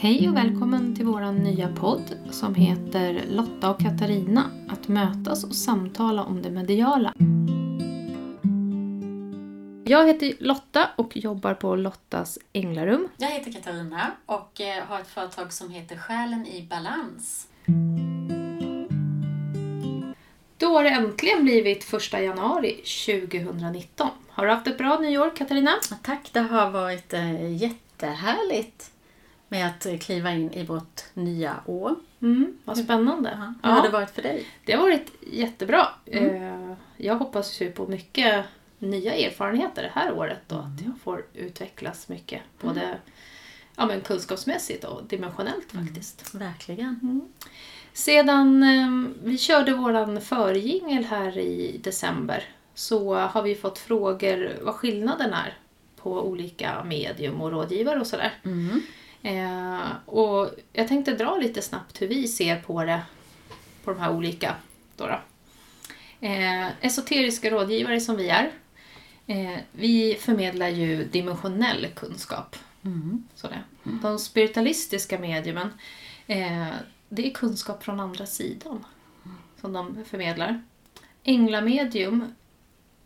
Hej och välkommen till vår nya podd som heter Lotta och Katarina. Att mötas och samtala om det mediala. Jag heter Lotta och jobbar på Lottas Änglarum. Jag heter Katarina och eh, har ett företag som heter Själen i balans. Då har det äntligen blivit första januari 2019. Har du haft ett bra nyår Katarina? Tack, det har varit eh, jättehärligt med att eh, kliva in i vårt nya år. Mm, vad spännande. Ja. Hur har det varit för dig? Det har varit jättebra. Mm. Jag hoppas ju på mycket nya erfarenheter det här året och att jag får utvecklas mycket. Både mm. ja, men kunskapsmässigt och dimensionellt faktiskt. Mm, verkligen. Mm. Sedan eh, vi körde våran förjingel här i december så har vi fått frågor vad skillnaden är på olika medium och rådgivare och sådär. Mm. Eh, och jag tänkte dra lite snabbt hur vi ser på det, på de här olika. Då, då. Eh, esoteriska rådgivare som vi är, eh, vi förmedlar ju dimensionell kunskap. Mm. Så det. De spiritualistiska mediumen, eh, det är kunskap från andra sidan som de förmedlar. Änglamedium,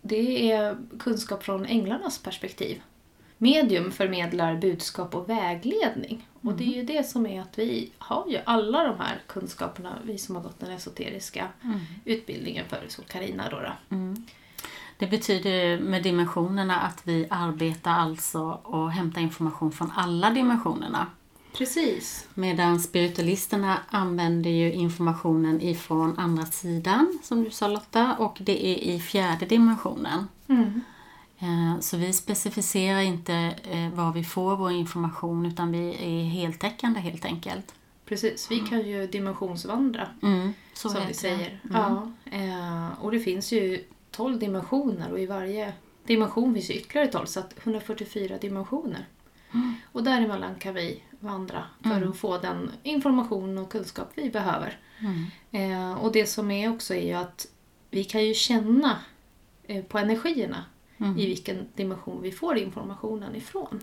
det är kunskap från änglarnas perspektiv medium förmedlar budskap och vägledning. Och det är ju det som är att vi har ju alla de här kunskaperna, vi som har gått den esoteriska mm. utbildningen för. Då, då. Mm. Det betyder med dimensionerna att vi arbetar alltså och hämtar information från alla dimensionerna. Precis. Medan spiritualisterna använder ju informationen ifrån andra sidan, som du sa Lotta, och det är i fjärde dimensionen. Mm. Eh, så vi specificerar inte eh, var vi får vår information utan vi är heltäckande helt enkelt. Precis, vi kan ju dimensionsvandra. Mm, så som vi säger. Mm. Ja, eh, och det finns ju 12 dimensioner och i varje dimension finns ytterligare 12, så att 144 dimensioner. Mm. Och däremellan kan vi vandra för Mm. att få den information och kunskap vi behöver. Mm. och det som är också är ju att vi kan ju känna på energierna Mm. i vilken dimension vi får informationen ifrån.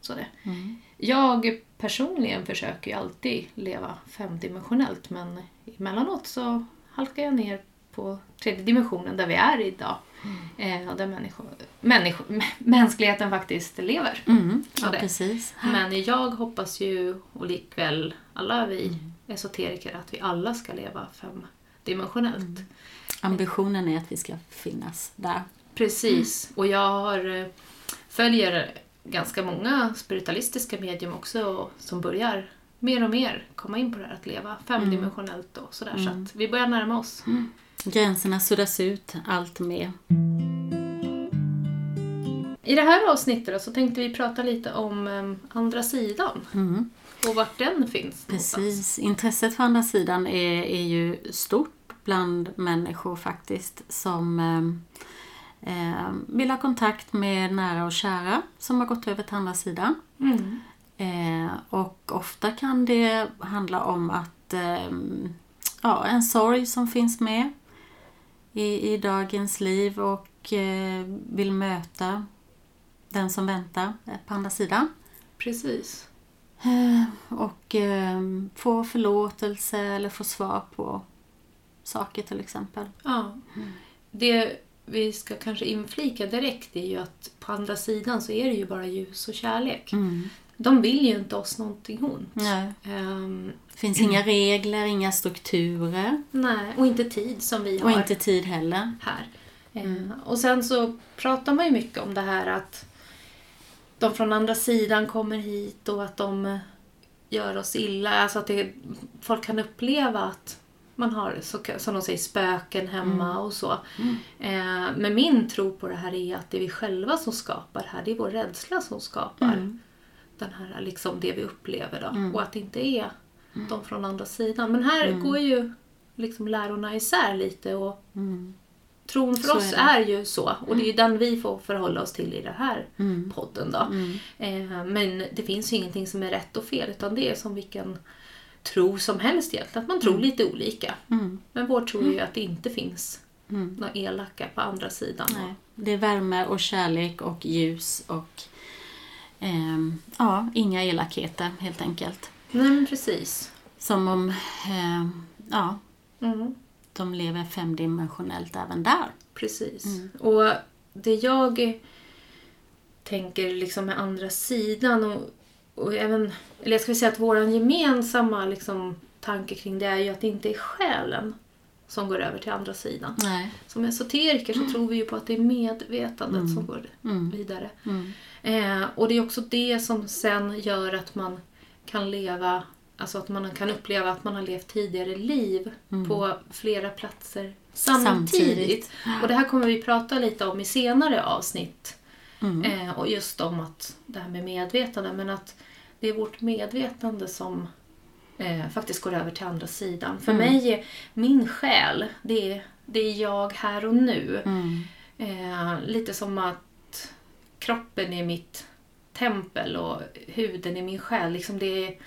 Så det. Mm. Jag personligen försöker ju alltid leva femdimensionellt men emellanåt så halkar jag ner på tredje dimensionen där vi är idag. Mm. Eh, där människo, människo, mänskligheten faktiskt lever. Mm. Ja, precis. Men jag hoppas ju, och likväl alla vi Mm. esoteriker, att vi alla ska leva femdimensionellt. Mm. Ambitionen är att vi ska finnas där. Precis, och jag har, eh, följer ganska många spiritualistiska medium också som börjar mer och mer komma in på det här att leva femdimensionellt och sådär. Så Mm. att vi börjar närma oss. Gränserna suddas ut allt mer. I det här avsnittet då, så tänkte vi prata lite om eh, andra sidan Mm. och vart den finns någonstans. Precis. Intresset för andra sidan är, är ju stort bland människor faktiskt som eh, eh, vill ha kontakt med nära och kära som har gått över till andra sidan. Mm. Eh, och ofta kan det handla om att eh, ja, en sorg som finns med i, i dagens liv och eh, vill möta den som väntar på andra sidan. Precis. Eh, och eh, få förlåtelse eller få svar på saker till exempel. Ja. Det vi ska kanske inflika direkt är ju att på andra sidan så är det ju bara ljus och kärlek. Mm. De vill ju inte oss någonting ont. Nej. Det finns inga regler, inga strukturer nej, och inte tid som vi har och inte tid heller. här. Mm. Ehm, och sen så pratar man ju mycket om det här att de från andra sidan kommer hit och att de gör oss illa. Alltså att det, folk kan uppleva att man har, så, som de säger, spöken hemma Mm. och så. Ehm, men min tro på det här är att det är vi själva som skapar här. Det är vår rädsla som skapar Mm. den här, liksom det vi upplever då. Mm. Och att det inte är de från andra sidan. Men här Mm. går ju liksom lärorna isär lite och Mm. tron för Så oss är är, ju så. Och det är ju den vi får förhålla oss till i den här Mm. podden då. Mm. Eh, men det finns ju ingenting som är rätt och fel utan det är som vilken tro som helst egentligen. Att man tror lite olika. Mm. Men vår tro är ju att det inte finns Mm. några elaka på andra sidan. Nej. Det är värme och kärlek och ljus och eh, ja, inga elakheter helt enkelt. Nej precis. Som om eh, ja, Mm. de lever femdimensionellt även där. Precis. Och det jag tänker liksom med andra sidan och, och även, eller jag skulle säga att våran gemensamma liksom, tanke kring det är ju att det inte är själen som går över till andra sidan. Nej. Som esoteriker så tror vi ju på att det är medvetandet som går Mm. vidare. Mm. Eh, och det är också det som sen gör att man kan leva, alltså att man kan uppleva att man har levt tidigare liv på flera platser samtidigt. Samtidigt. Och det här kommer vi prata lite om i senare avsnitt. Mm. Eh, och just om att det här med medvetande, men att det är vårt medvetande som eh, faktiskt går över till andra sidan. För mig är min själ, det är, det är jag här och nu. Mm. Eh, lite som att kroppen är mitt tempel och huden är min själ. Liksom det, är,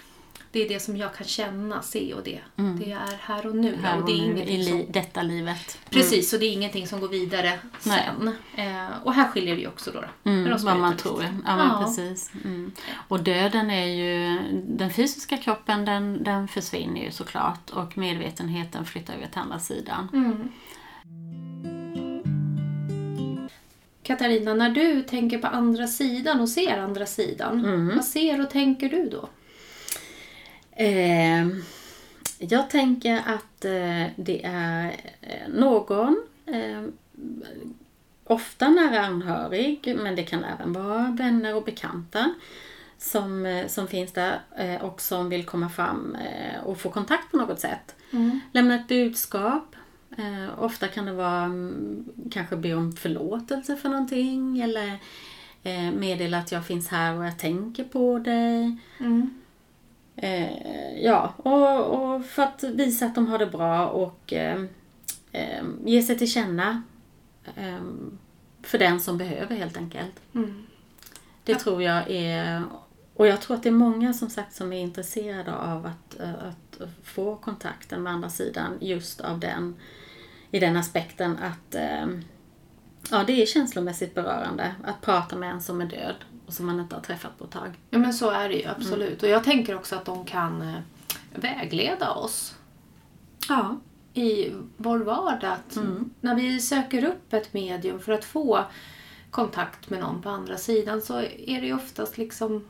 det är det som jag kan känna, se och det. Det är här och nu. Här och och det är nu i som, detta livet. Precis, och det är ingenting som går vidare Nej. sen. Eh, och här skiljer vi också då. då Mm, vad man tror. Ja, Ja. precis. Mm. Och döden är ju, den fysiska kroppen den, den försvinner ju såklart och medvetenheten flyttar över till andra sidan. Mm. Katarina, när du tänker på andra sidan och ser andra sidan, Mm. vad ser och tänker du då? Eh, jag tänker att eh, det är eh, någon, eh, ofta nära anhörig, men det kan även vara vänner och bekanta som, eh, som finns där eh, och som vill komma fram och få kontakt på något sätt. Mm. Lämna ett budskap. Ofta kan det vara mm, kanske be om förlåtelse för någonting eller meddela att jag finns här och jag tänker på dig. Mm. Eh, ja, och, och för att visa att de har det bra och eh, eh, ge sig till känna eh, för den som behöver helt enkelt. Mm. Det tror jag är, och jag tror att det är många som sagt som är intresserade av att, eh, att få kontakten med andra sidan just av den, i den aspekten att eh, ja, det är känslomässigt berörande att prata med en som är död och som man inte har träffat på ett tag. Ja men så är det ju absolut. Och jag tänker också att de kan eh, vägleda oss Ja. i vår vardag. Att När vi söker upp ett medium för att få kontakt med någon på andra sidan så är det ju oftast liksom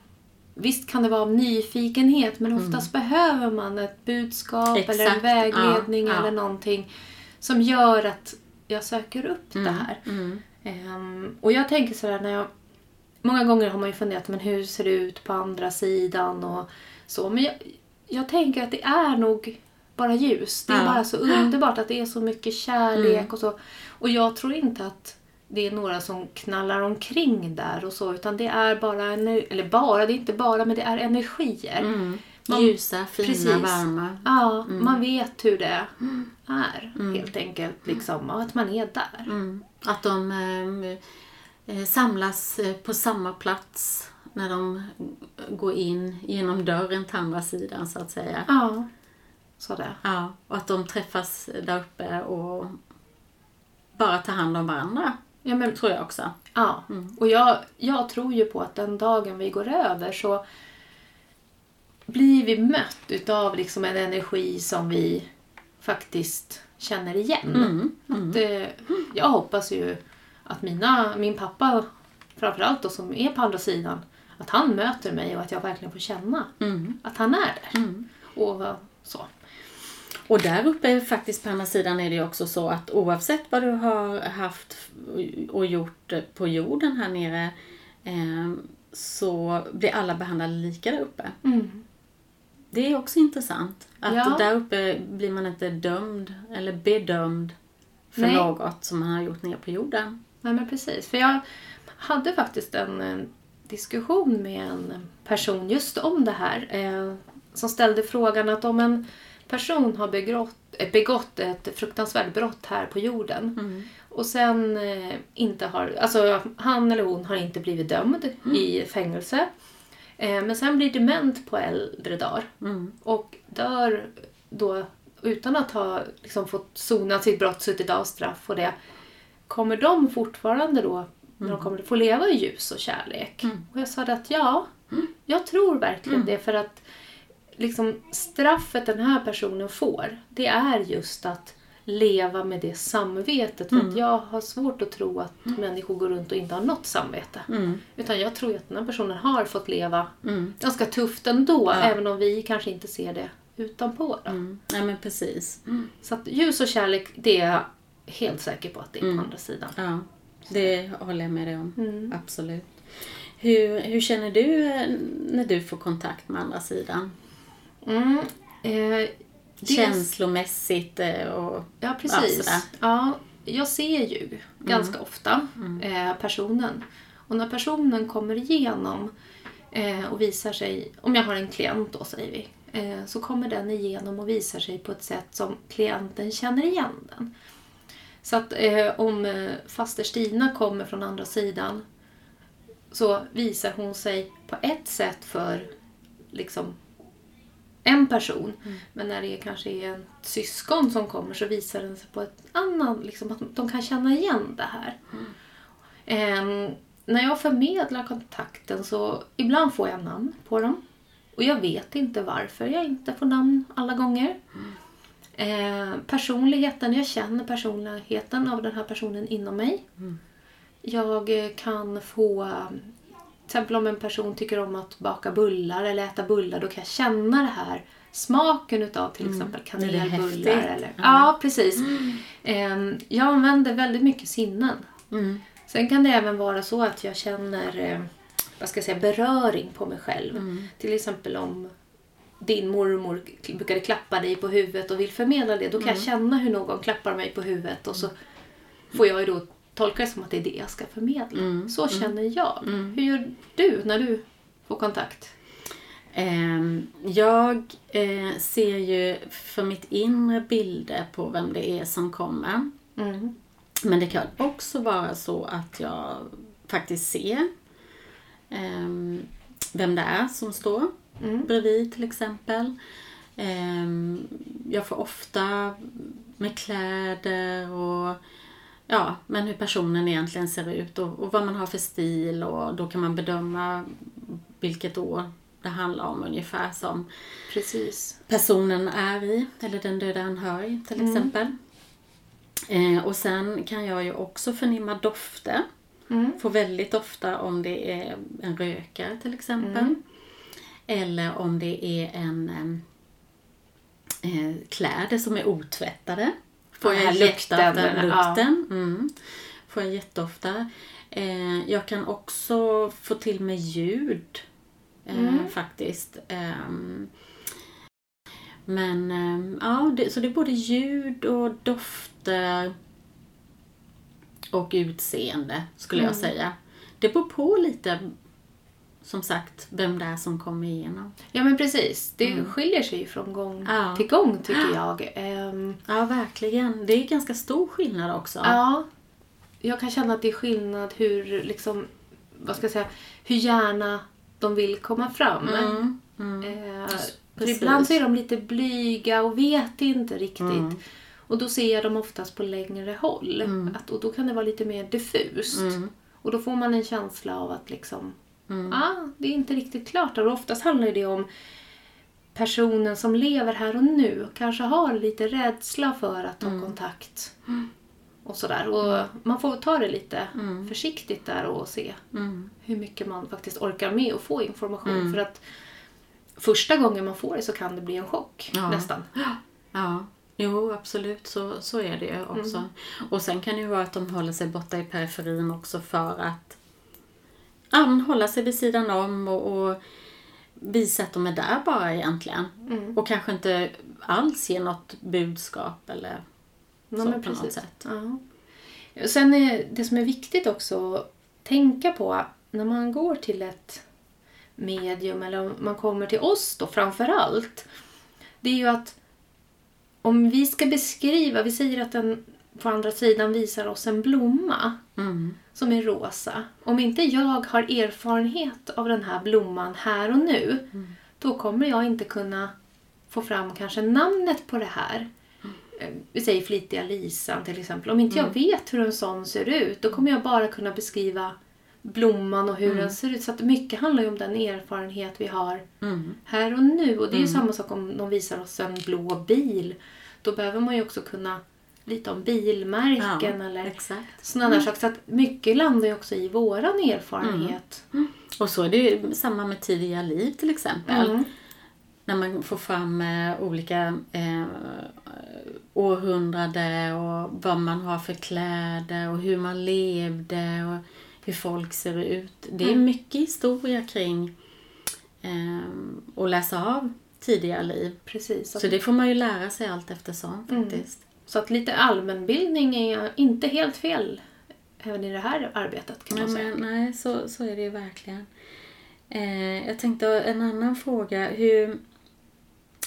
Visst kan det vara av nyfikenhet men oftast behöver man ett budskap eller en Exakt, vägledning ja, ja. eller någonting som gör att jag söker upp det här. Mm. Ehm, och jag tänker sådär när jag... Många gånger har man ju funderat, men hur ser det ut på andra sidan och så. Men jag, jag tänker att det är nog bara ljus. Det är Ja. bara så underbart att det är så mycket kärlek och så. Och jag tror inte att det är några som knallar omkring där och så. Utan det är bara, eller bara, det är inte bara, men det är energier. Mm. Man- Ljusa, fina, Precis. varma. Ja, man vet hur det är helt enkelt. Liksom, och att man är där. Mm. Att de eh, eh, samlas eh, på samma plats när de går in genom dörren till andra sidan så att säga. Ja, så det. Ja, och att de träffas där uppe och bara tar hand om varandra. Ja, men Tror jag också. Ja, och jag, jag tror ju på att den dagen vi går över så blir vi mött utav liksom en energi som vi faktiskt känner igen. Mm. Att, eh, jag hoppas ju att mina, min pappa, framförallt då som är på andra sidan, att han möter mig och att jag verkligen får känna Mm. att han är där. Och så. Och där uppe faktiskt på andra sidan är det ju också så att oavsett vad du har haft och gjort på jorden här nere eh, så blir alla behandlade lika där uppe. Mm. Det är också intressant. Att Ja. där uppe blir man inte dömd eller bedömd för Nej. något som man har gjort ner på jorden. Nej men precis. För jag hade faktiskt en, eh, diskussion med en person just om det här. Eh, som ställde frågan att om en person har begått, eh, begått ett fruktansvärt brott här på jorden och sen eh, inte har, alltså han eller hon har inte blivit dömd i fängelse. Eh, men sen blir dement på äldre dagar Mm. och dör då utan att ha liksom, fått sona sitt brott, suttit av straff och det. Kommer de fortfarande då när de kommer att få leva i ljus och kärlek. Och jag sa att ja, jag tror verkligen det för att liksom, straffet den här personen får, det är just att leva med det samvetet. För att jag har svårt att tro att människor går runt och inte har något samvete. Utan jag tror att den här personen har fått leva ganska tufft ändå, även om vi kanske inte ser det utanpå. Då. Mm. Nej men precis. Så att ljus och kärlek, det är helt säker på att det är på andra sidan. Ja, det håller jag med dig om. Mm. Absolut. Hur, hur känner du eh, när du får kontakt med andra sidan? Mm. Eh, Känslomässigt eh, och... Ja, precis. sådär. Ja, jag ser ju ganska ofta eh, personen. Och när personen kommer igenom eh, och visar sig, om jag har en klient då säger vi, eh, så kommer den igenom och visar sig på ett sätt som klienten känner igen den. Så att eh, om eh, faster Stina kommer från andra sidan så visar hon sig på ett sätt för liksom en person. Men när det kanske är en syskon som kommer så visar den sig på ett annat, liksom att de kan känna igen det här. Ehm, när jag förmedlar kontakten så ibland får jag namn på dem. Och jag vet inte varför jag inte får namn alla gånger. Eh, personligheten, jag känner personligheten av den här personen inom mig. Jag eh, kan få, till exempel om en person tycker om att baka bullar eller äta bullar, då kan jag känna det här smaken utav till exempel Mm. Är kanelbullar. Eller, Ja. ja, precis. Eh, jag använder väldigt mycket sinnen. Mm. Sen kan det även vara så att jag känner eh, vad ska jag säga, beröring på mig själv. Mm. Till exempel om din mormor brukade klappa dig på huvudet och vill förmedla det. Då kan jag Mm. känna hur någon klappar mig på huvudet och så får jag ju då tolka det som att det är det jag ska förmedla. Mm. Så känner jag. Mm. Hur gör du när du får kontakt? Ehm, jag eh, ser ju för mitt inre bilder på vem det är som kommer. Mm. Men det kan också vara så att jag faktiskt ser ehm, vem det är som står Mm. bredvid till exempel. Ehm, jag får ofta med kläder och ja, men hur personen egentligen ser ut och, och vad man har för stil och då kan man bedöma vilket år det handlar om ungefär som Precis. personen är i, eller den döda anhörig till exempel. Eh, och sen kan jag ju också förnimma dofter. Mm. Får väldigt ofta om det är en rökare till exempel. Eller om det är en eh, kläder som är otvättade. Får Ja, jag lukten, jätteofta ja. lukten. Mm. Får jag jätteofta. Eh, jag kan också få till med ljud. Eh, Mm. Faktiskt. Men ja, det, så det är både ljud och dofter och utseende skulle jag Mm. säga. Det beror på lite, som sagt, vem det är som kommer igenom. Ja men precis. Det skiljer sig ju från gång Mm. Ja. till gång tycker jag. Ehm, Ja, verkligen. Det är ganska stor skillnad också. Ja. Jag kan känna att det är skillnad hur, liksom, vad ska jag säga, hur gärna de vill komma fram. Mm, mm. Eh, för ibland så är de lite blyga och vet inte riktigt. Mm. Och då ser jag dem oftast på längre håll. Mm. Att, och då kan det vara lite mer diffust. Mm. Och då får man en känsla av att liksom, Mm. ah, det är inte riktigt klart. Och oftast handlar det om personen som lever här och nu och kanske har lite rädsla för att ta kontakt. Och sådär. Och man får ta det lite Mm. försiktigt där och se Mm. hur mycket man faktiskt orkar med att få information. För att första gången man får det så kan det bli en chock Ja. nästan. Ja, jo absolut så, så är det ju också. Och sen kan det ju vara att de håller sig borta i periferin också för att men hålla sig vid sidan om och, och visa att de är där bara egentligen. Mm. Och kanske inte alls ge något budskap eller Ja, så på något precis. sätt. Ja. Sen är det som är viktigt också att tänka på när man går till ett medium eller om man kommer till oss då framför allt. Det är ju att om vi ska beskriva, vi säger att den på andra sidan visar oss en blomma Mm. som är rosa. Om inte jag har erfarenhet av den här blomman här och nu, då kommer jag inte kunna få fram kanske namnet på det här. eh, vi säger flitiga Lisan till exempel. Om inte Mm. jag vet hur en sån ser ut då kommer jag bara kunna beskriva blomman och hur Mm. den ser ut. Så att mycket handlar ju om den erfarenhet vi har Mm. här och nu. Och det är ju Mm. samma sak om de visar oss en blå bil. Då behöver man ju också kunna lite om bilmärken eller Exakt. sådana där saker. Så att mycket landar ju också i våran erfarenhet. Och så är det ju samma med tidiga liv till exempel. Mm. När man får fram eh, olika eh, århundrade och vad man har för kläder och hur man levde och hur folk ser ut. Det är Mm. mycket historia kring eh, att läsa av tidiga liv. Precis. Så det får man ju lära sig allt eftersom Mm. faktiskt. Så att lite allmänbildning är inte helt fel även i det här arbetet kan man Nej, säga. men, nej så, så är det ju verkligen. Eh, jag tänkte en annan fråga. Hur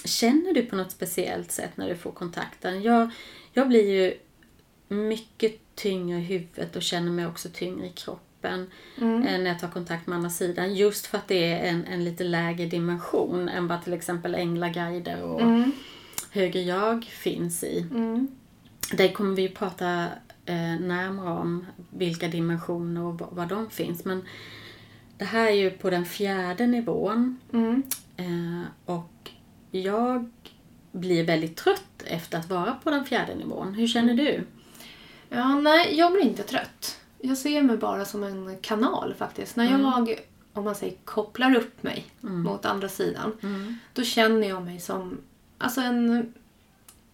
Känner du på något speciellt sätt när du får kontakten? Jag, jag blir ju mycket tyngre i huvudet och känner mig också tyngre i kroppen Mm. eh, när jag tar kontakt med andra sidan. Just för att det är en, en lite lägre dimension än vad till exempel änglaguider och Mm. Högre jag finns i. Mm. Det kommer vi prata eh, närmare om, vilka dimensioner och va- var de finns. Men det här är ju på den fjärde nivån. Mm. Eh, och jag blir väldigt trött efter att vara på den fjärde nivån. Hur känner du? Ja, nej, jag blir inte trött. Jag ser mig bara som en kanal faktiskt. När jag, om man säger kopplar upp mig mot andra sidan, då känner jag mig som, alltså en,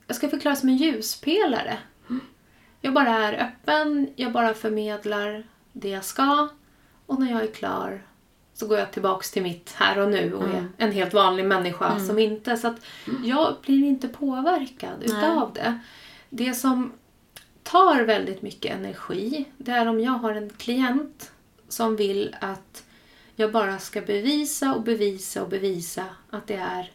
jag ska förklara som en ljuspelare. Jag bara är öppen, jag bara förmedlar det jag ska. Och när jag är klar så går jag tillbaks till mitt här och nu och är en helt vanlig människa som inte, så att jag blir inte påverkad utav det. Det som tar väldigt mycket energi, det är om jag har en klient som vill att jag bara ska bevisa och bevisa och bevisa att det är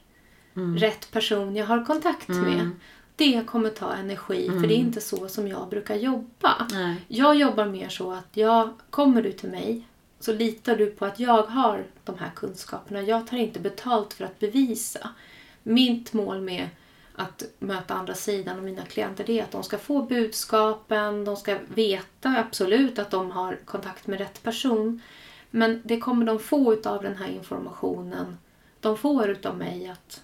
rätt person jag har kontakt med. Det kommer ta energi, för det är inte så som jag brukar jobba. Nej. Jag jobbar mer så att jag, kommer du till mig så litar du på att jag har de här kunskaperna. Jag tar inte betalt för att bevisa. Mitt mål med att möta andra sidan och mina klienter det är att de ska få budskapen, de ska veta absolut att de har kontakt med rätt person. Men det kommer de få utav den här informationen. De får utav mig att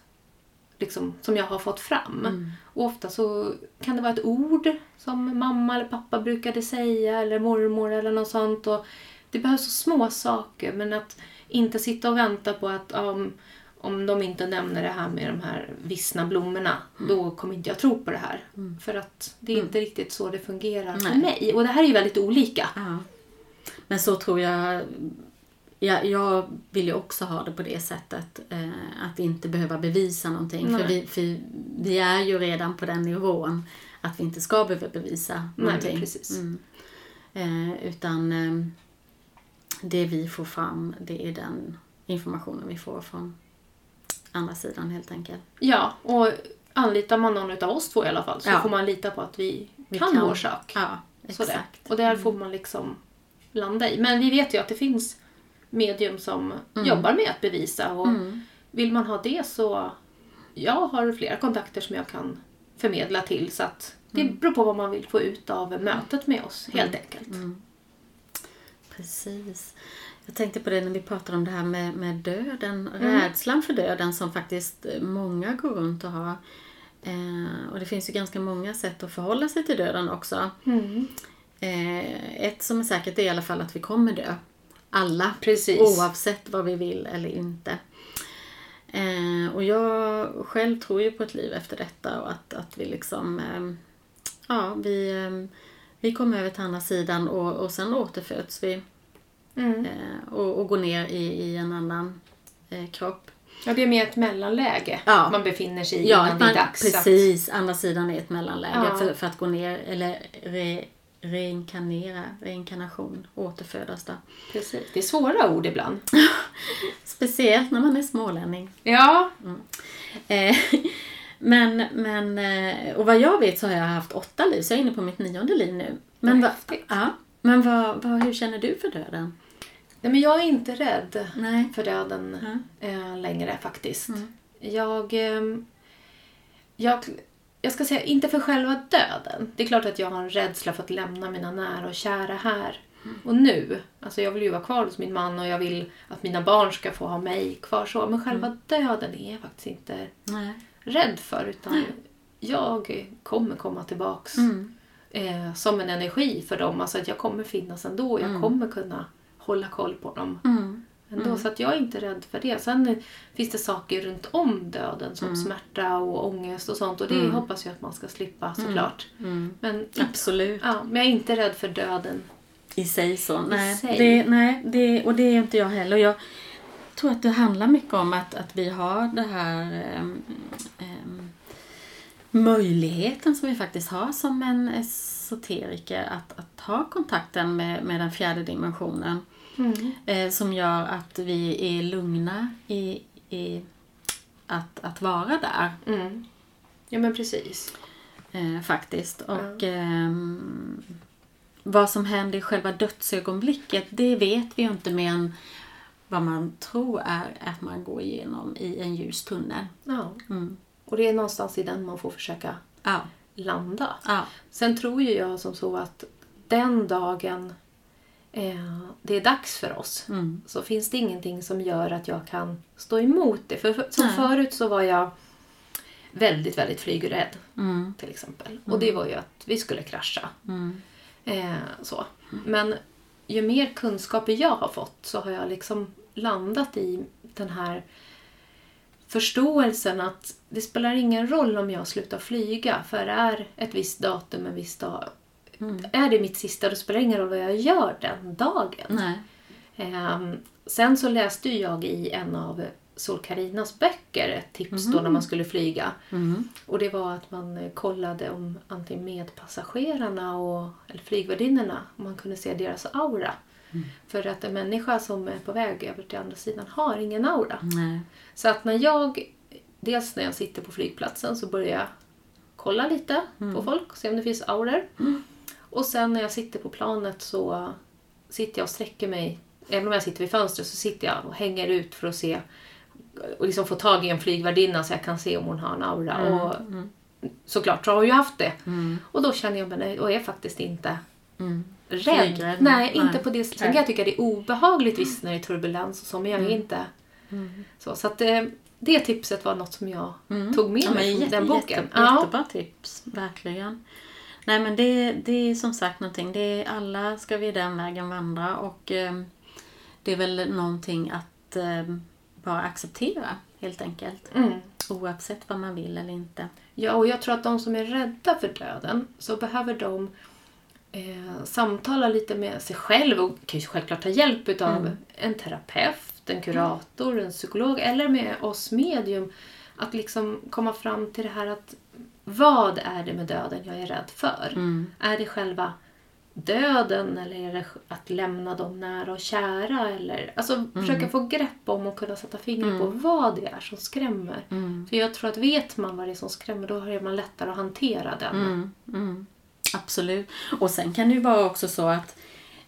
liksom, som jag har fått fram. Och ofta så kan det vara ett ord som mamma eller pappa brukade säga eller mormor eller något sånt. Och det behövs så små saker men att inte sitta och vänta på att um, om de inte nämner det här med de här vissna blommorna då kommer inte jag tro på det här. För att det är inte riktigt så det fungerar för Nej. mig. Och det här är ju väldigt olika. Ja. Men så tror jag... Jag, jag vill ju också ha det på det sättet. Eh, att inte behöva bevisa någonting. För vi, för vi är ju redan på den nivån att vi inte ska behöva bevisa Nej, någonting. precis. Mm. Eh, utan eh, det vi får fram, det är den informationen vi får från andra sidan helt enkelt. Ja, och anlitar man någon av oss två i alla fall så Ja. får man lita på att vi, Vi kan, kan. vår sak. Ja, Sådär. exakt. Och där får man liksom landa i. Men vi vet ju att det finns medium som jobbar med att bevisa och vill man ha det så jag har flera kontakter som jag kan förmedla till så att det beror på vad man vill få ut av mötet med oss helt enkelt. Precis. Jag tänkte på det när vi pratade om det här med, med döden, Mm. rädslan för döden som faktiskt många går runt och har. Eh, och det finns ju ganska många sätt att förhålla sig till döden också. Mm. Eh, ett som är säkert är i alla fall att vi kommer dö. Alla. Precis. Oavsett vad vi vill eller inte. Eh, och jag själv tror ju på ett liv efter detta och att, att vi liksom eh, Ja, vi, eh, vi kommer över till andra sidan och, och sen återföds vi Mm. eh, och, och går ner i, i en annan eh, kropp. Ja, det är mer ett mellanläge Ja. man befinner sig i Ja, innan det är man, dags att... precis. Andra sidan är ett mellanläge Ja. för, för att gå ner eller re, reinkarnera, reinkarnation, återfödas då. Precis. Det är svåra ord ibland. Speciellt när man är smålänning. Ja, Eh, men, men, eh, och vad jag vet så har jag haft åtta liv, så jag är inne på mitt nionde liv nu. Men, Vad ja, men vad, vad, hur känner du för döden? Nej, men jag är inte rädd Nej. för döden Mm. längre faktiskt. Mm. Jag, jag, jag ska säga, inte för själva döden. Det är klart att jag har en rädsla för att lämna mina nära och kära här och nu. Alltså jag vill ju vara kvar hos min man och jag vill att mina barn ska få ha mig kvar så. Men själva döden är jag faktiskt inte Nej. rädd för. Utan jag kommer komma tillbaks Mm. eh, som en energi för dem. Alltså att jag kommer finnas ändå. Jag kommer kunna hålla koll på dem Mm. Ändå. Så att jag är inte rädd för det. Sen finns det saker runt om döden som smärta och ångest och sånt. Och det hoppas jag att man ska slippa såklart. Mm. Men, Absolut. ja, men jag är inte rädd för döden. I sig så. Nej, sig. Det, nej det, och det är inte jag heller. Jag tror att det handlar mycket om att, att vi har det här ehm, ehm, möjligheten som vi faktiskt har som en esoteriker att, att ha kontakten med, med den fjärde dimensionen. Eh, som gör att vi är lugna i, i att, att vara där. Mm. Ja men precis. Eh, faktiskt. Och ehm, vad som händer i själva dödsögonblicket, det vet vi ju inte mer än vad man tror är att man går igenom i en ljus tunnel. Ja. Mm. Och det är någonstans i den man får försöka Ja. landa. Ja. Sen tror ju jag som så att den dagen eh, det är dags för oss Mm. så finns det ingenting som gör att jag kan stå emot det. För, för som Nej. förut så var jag väldigt, väldigt flygrädd Mm. till exempel. Och det var ju att vi skulle krascha. Mm. Eh, så. Men ju mer kunskaper jag har fått så har jag liksom landat i den här förståelsen att det spelar ingen roll om jag slutar flyga för är ett visst datum en viss dag. Är det mitt sista då spelar det ingen roll vad jag gör den dagen. Ehm, sen så läste jag i en av Sol Karinas böcker ett tips då när man skulle flyga. Mm. Och det var att man eh, kollade om antingen medpassagerarna och, eller flygvärdinnorna, om man kunde se deras aura. För att en människa som är på väg över till andra sidan har ingen aura. Nej. Så att när jag, dels när jag sitter på flygplatsen så börjar jag kolla lite på folk och se om det finns auror. Och sen när jag sitter på planet så sitter jag och sträcker mig, även om jag sitter vid fönstret så sitter jag och hänger ut för att se och liksom få tag i en flygvärdinna så jag kan se om hon har en aura. Och såklart så har hon ju haft det. Och då känner jag mig och är faktiskt inte Mm. rädd. Flygrädd, Nej, nej. inte på det sättet. Sen kan jag tycka det är obehagligt visst när det är turbulens och så, men jag är inte så. Så att eh, det tipset var något som jag tog med Ja, mig från den boken. Jätte, ja. Jättebra tips, verkligen. Nej men det, det är som sagt någonting, det är, alla ska vi den vägen vandra och eh, det är väl någonting att eh, bara acceptera helt enkelt. Mm. Oavsett vad man vill eller inte. ja, och jag tror att de som är rädda för döden så behöver de eh, samtala lite med sig själv och kan ju självklart ta hjälp utav en terapeut, en kurator, en psykolog eller med oss medium. Att liksom komma fram till det här att vad är det med döden jag är rädd för? Mm. Är det själva döden eller är det att lämna dem nära och kära? Eller, alltså försöka få grepp om och kunna sätta fingret på vad det är som skrämmer. Mm. För jag tror att vet man vad det är som skrämmer då har man lättare att hantera den. Mm, mm. Absolut. Och sen kan det ju vara också så att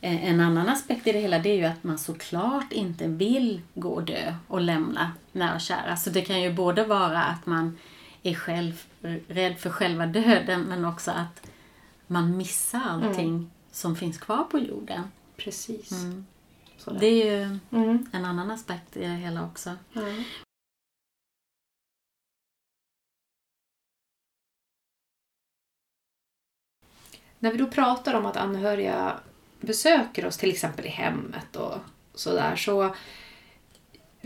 eh, en annan aspekt i det hela det är ju att man såklart inte vill gå och dö och lämna nära och kära. Så det kan ju både vara att man är själv rädd för själva döden men också att man missar allting som finns kvar på jorden. Precis. Så Det är ju Mm. en annan aspekt i det hela också. Ja. När vi då pratar om att anhöriga besöker oss till exempel i hemmet och sådär så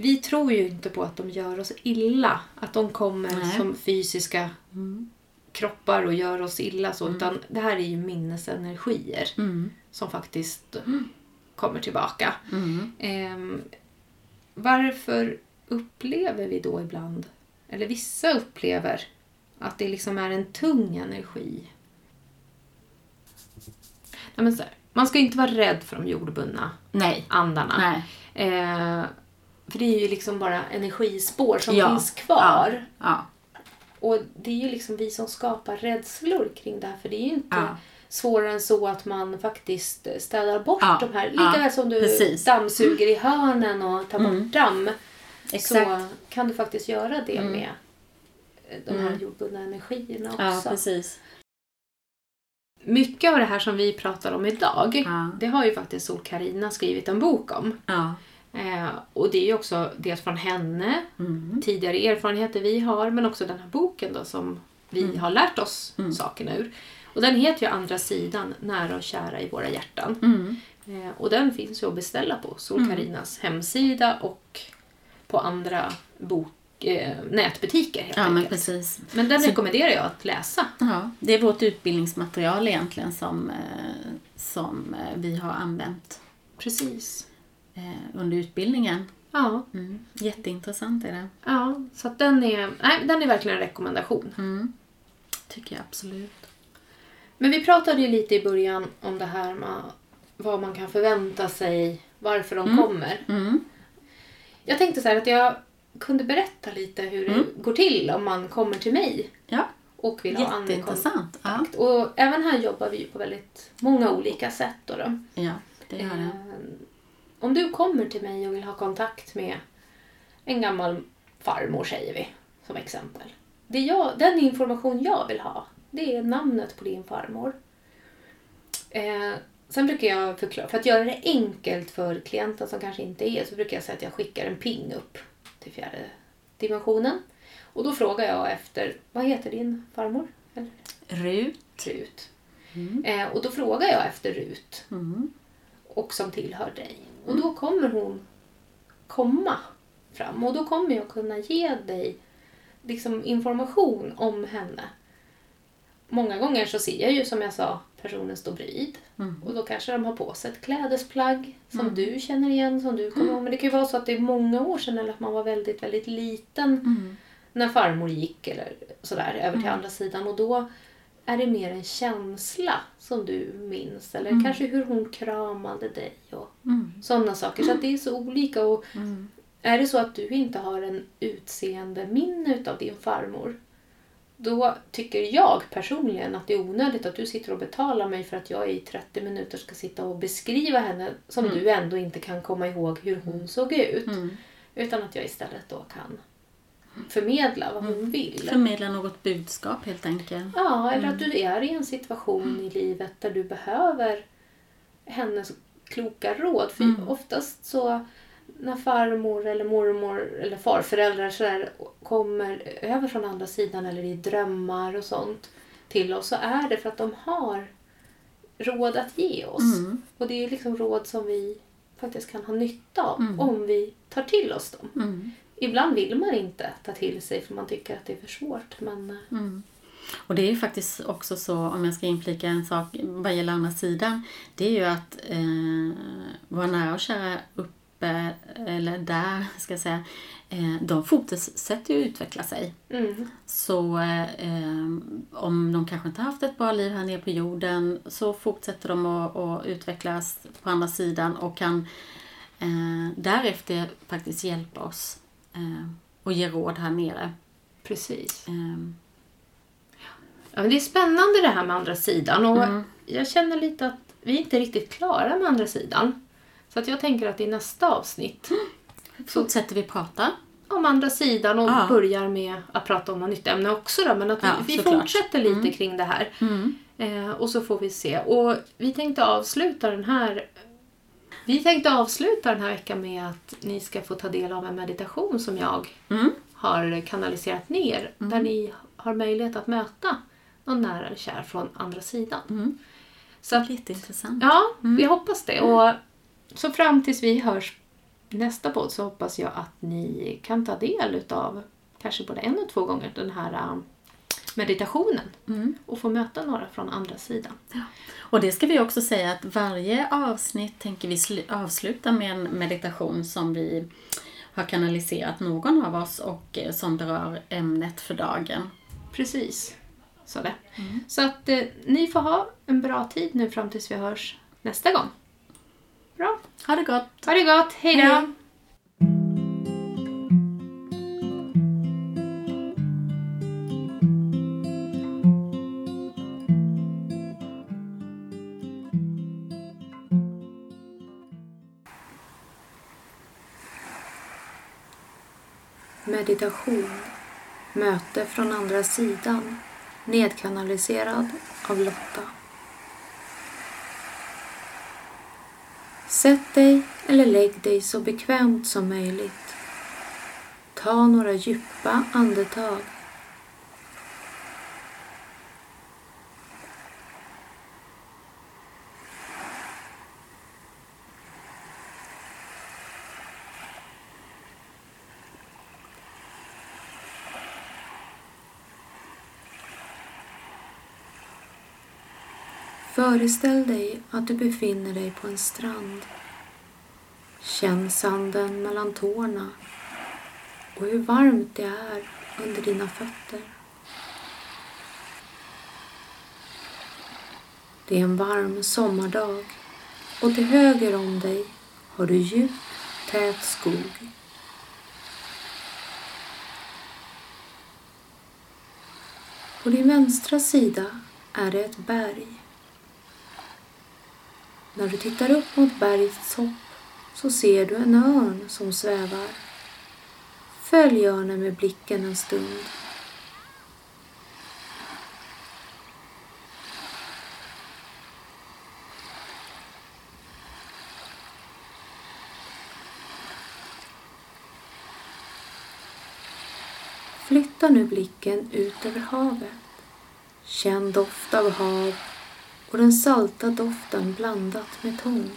vi tror ju inte på att de gör oss illa. Att de kommer Nej. som fysiska Mm. kroppar och gör oss illa så. Utan det här är ju minnesenergier Mm. som faktiskt kommer tillbaka. Mm. Ehm, varför upplever vi då ibland, eller vissa upplever, att det liksom är en tung energi? Nej, men så här, man ska inte vara rädd för de jordbundna Nej. andarna. Nej. Eh, för det är ju liksom bara energispår som Ja. finns kvar. Ja. Och det är ju liksom vi som skapar rädslor kring det här. För det är ju inte Ja. svårare än så att man faktiskt städar bort Ja. de här. Ja. Lika väl som du Precis. dammsuger i hörnen och tar bort Mm. damm. Exakt. Så kan du faktiskt göra det med de här Mm. jordbundna energierna också. Ja, precis. Mycket av det här som vi pratar om idag, Ja. det har ju faktiskt Sol Karina skrivit en bok om. Ja. Eh, och det är ju också dels från henne, Mm. tidigare erfarenheter vi har, men också den här boken då som vi Mm. har lärt oss Mm. sakerna ur. Och den heter ju Andra sidan, nära och kära i våra hjärtan. Mm. Eh, och den finns ju att beställa på Sol Karinas hemsida och på andra bok, eh, nätbutiker helt Ja, men enkelt. precis. Men den Så- rekommenderar jag att läsa. Ja, det är vårt utbildningsmaterial egentligen som, eh, som eh, vi har använt Precis. Eh, under utbildningen. Ja, Mm. Jätteintressant är det. ja så att den är, nej, den är verkligen en rekommendation. Mm. Tycker jag absolut. Men vi pratade ju lite i början om det här med vad man kan förvänta sig, varför de Mm. kommer. Mm. Jag tänkte så här att jag kunde berätta lite hur det Mm. går till om man kommer till mig Ja, och vill ha jätteintressant. Ja. Och även här jobbar vi ju på väldigt många olika sätt. Då då. ja, det gör det. Om du kommer till mig och vill ha kontakt med en gammal farmor säger vi som exempel. Det jag, den information jag vill ha det är namnet på din farmor. Eh, sen brukar jag förklara, för att göra det enkelt för klienten som kanske inte är så brukar jag säga att jag skickar en ping upp till fjärde dimensionen. Och då frågar jag efter, vad heter din farmor? Eller Rut. Rut. Mm. Eh, och då frågar jag efter Rut Mm. och som tillhör dig. Och då kommer hon komma fram och då kommer jag kunna ge dig liksom information om henne. Många gånger så ser jag ju som jag sa personen stå bredvid Mm. och då kanske de har på sig ett klädesplagg som Mm. du känner igen, som du kommer ihåg. Men det kan ju vara så att det är många år sedan eller att man var väldigt, väldigt liten Mm. när farmor gick eller sådär över till Mm. andra sidan och då är det mer en känsla som du minns eller Mm. kanske hur hon kramade dig och Mm. sådana saker. Så att det är så olika och Mm. är det så att du inte har en utseende minne utav din farmor då tycker jag personligen att det är onödigt att du sitter och betalar mig för att jag i 30 minuter ska sitta och beskriva henne som Mm. du ändå inte kan komma ihåg hur hon såg ut. Mm. Utan att jag istället då kan förmedla vad hon Mm. vill. Förmedla något budskap helt enkelt. Ja, eller Mm. att du är i en situation i livet där du behöver hennes kloka råd. För Mm. oftast så när farmor eller mormor eller farföräldrar så där kommer över från andra sidan eller i drömmar och sånt till oss så är det för att de har råd att ge oss. Mm. Och det är liksom råd som vi faktiskt kan ha nytta av Mm. om vi tar till oss dem. Mm. Ibland vill man inte ta till sig för man tycker att det är för svårt. Men eh, Mm. Och det är ju faktiskt också så, om jag ska inflika en sak vad gäller andra sidan, det är ju att eh, våra nära och kära uppe, eller där ska jag säga, eh, de fortsätter ju utveckla sig. mm, Så eh, om de kanske inte haft ett bra liv här nere på jorden så fortsätter de att, att utvecklas på andra sidan och kan eh, därefter faktiskt hjälpa oss eh, och ge råd här nere. precis. Ja, men det är spännande det här med andra sidan och Mm. jag känner lite att vi är inte riktigt klara med andra sidan. Så att jag tänker att i nästa avsnitt fortsätter vi prata. om andra sidan och Ja. börjar med att prata om något nytt ämne också då, men att vi, Ja, vi fortsätter lite Mm. kring det här. Mm. Eh, och så får vi se. Och vi tänkte avsluta den här vi tänkte avsluta den här veckan med att ni ska få ta del av en meditation som jag Mm. har kanaliserat ner. Där ni har möjlighet att möta någon nära och kär från andra sidan. Mm. Så att, Jätteintressant. ja, vi hoppas det. Och så fram tills vi hörs nästa podd så hoppas jag att ni kan ta del utav kanske både en och två gånger den här äh, meditationen Mm. och få möta några från andra sidan. Och det ska vi också säga att varje avsnitt tänker vi slu- avsluta med en meditation som vi har kanaliserat någon av oss och eh, som berör ämnet för dagen. Precis. Så, det. så att eh, ni får ha en bra tid nu fram tills vi hörs nästa gång. Bra. Ha det gott! Ha det gott. Hej då! Hej. Meditation Möte från andra sidan nedkanaliserad av Lotta. Sätt dig eller lägg dig så bekvämt som möjligt. Ta några djupa andetag Föreställ dig att du befinner dig på en strand. Känn sanden mellan tårna och hur varmt det är under dina fötter. Det är en varm sommardag och till höger om dig har du djup, tät skog. På din vänstra sida är det ett berg. När du tittar upp mot bergets topp så ser du en örn som svävar. Följ örnen med blicken en stund. Flytta nu blicken ut över havet. Känn doft av hav och den salta doften blandat med tång.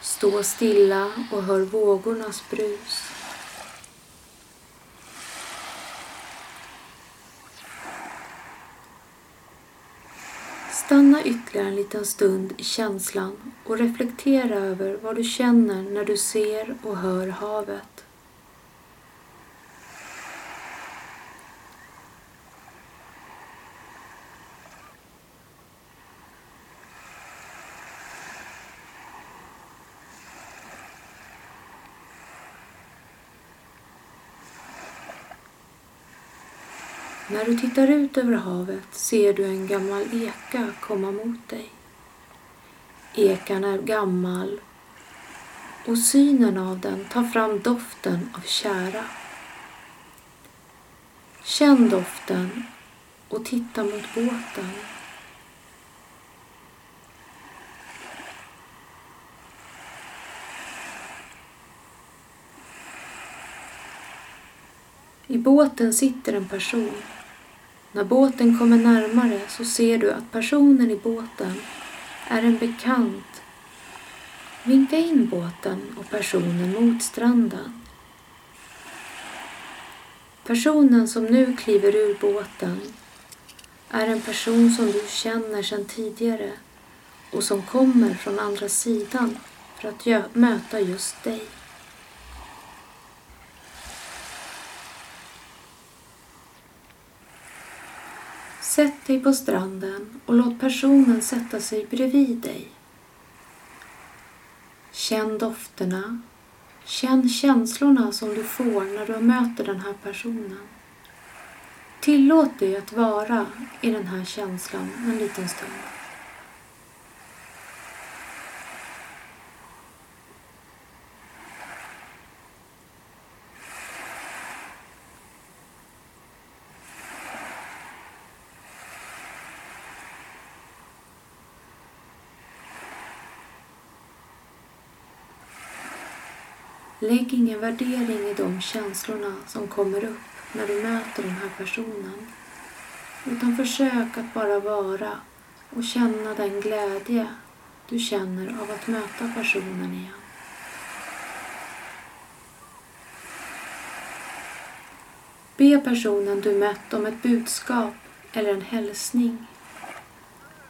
Stå stilla och hör vågornas brus. Stanna ytterligare en liten stund i känslan och reflektera över vad du känner när du ser och hör havet. När du tittar ut över havet ser du en gammal eka komma mot dig. Ekan är gammal och synen av den tar fram doften av kära. Känn doften och titta mot båten. I båten sitter en person. När båten kommer närmare så ser du att personen i båten är en bekant. Vinka in båten och personen mot stranden. Personen som nu kliver ur båten är en person som du känner sedan tidigare och som kommer från andra sidan för att möta just dig. Sätt dig på stranden och låt personen sätta sig bredvid dig. Känn dofterna. Känn känslorna som du får när du möter den här personen. Tillåt dig att vara i den här känslan en liten stund. Lägg ingen värdering i de känslorna som kommer upp när du möter den här personen. Utan försök att bara vara och känna den glädje du känner av att möta personen igen. Be personen du mött om ett budskap eller en hälsning.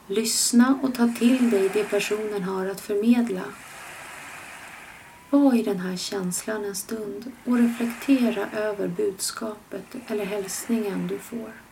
Lyssna och ta till dig det personen har att förmedla var i den här känslan en stund och reflektera över budskapet eller hälsningen du får.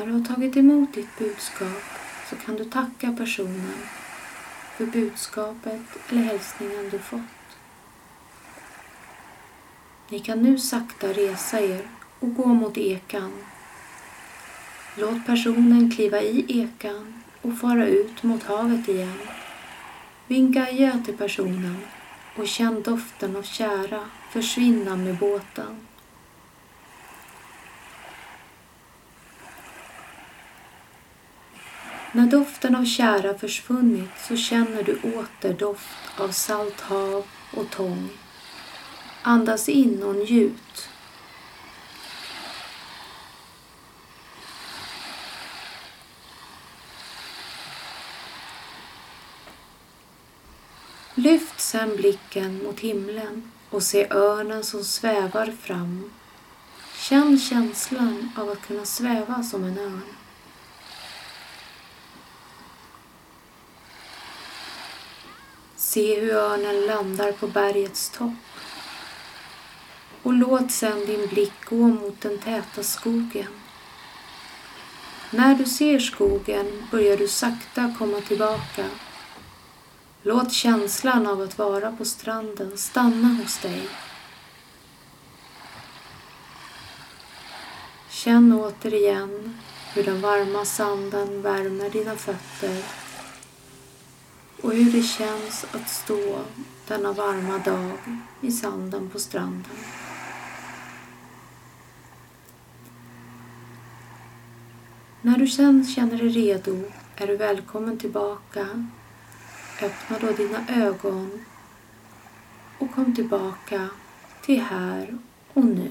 När du har tagit emot ditt budskap så kan du tacka personen för budskapet eller hälsningen du fått. Ni kan nu sakta resa er och gå mot ekan. Låt personen kliva i ekan och fara ut mot havet igen. Vinka adjö till personen och känn doften av kära försvinna med båten. När doften av kära försvunnit så känner du åter doft av salt hav och tång. Andas in och njut. Lyft sen blicken mot himlen och se örnen som svävar fram. Känn känslan av att kunna sväva som en örn. Se hur örnen landar på bergets topp. Och låt sedan din blick gå mot den täta skogen. När du ser skogen börjar du sakta komma tillbaka. Låt känslan av att vara på stranden stanna hos dig. Känn återigen hur den varma sanden värmer dina fötter och hur det känns att stå denna varma dag i sanden på stranden. När du sen känner dig redo är du välkommen tillbaka. Öppna då dina ögon och kom tillbaka till här och nu.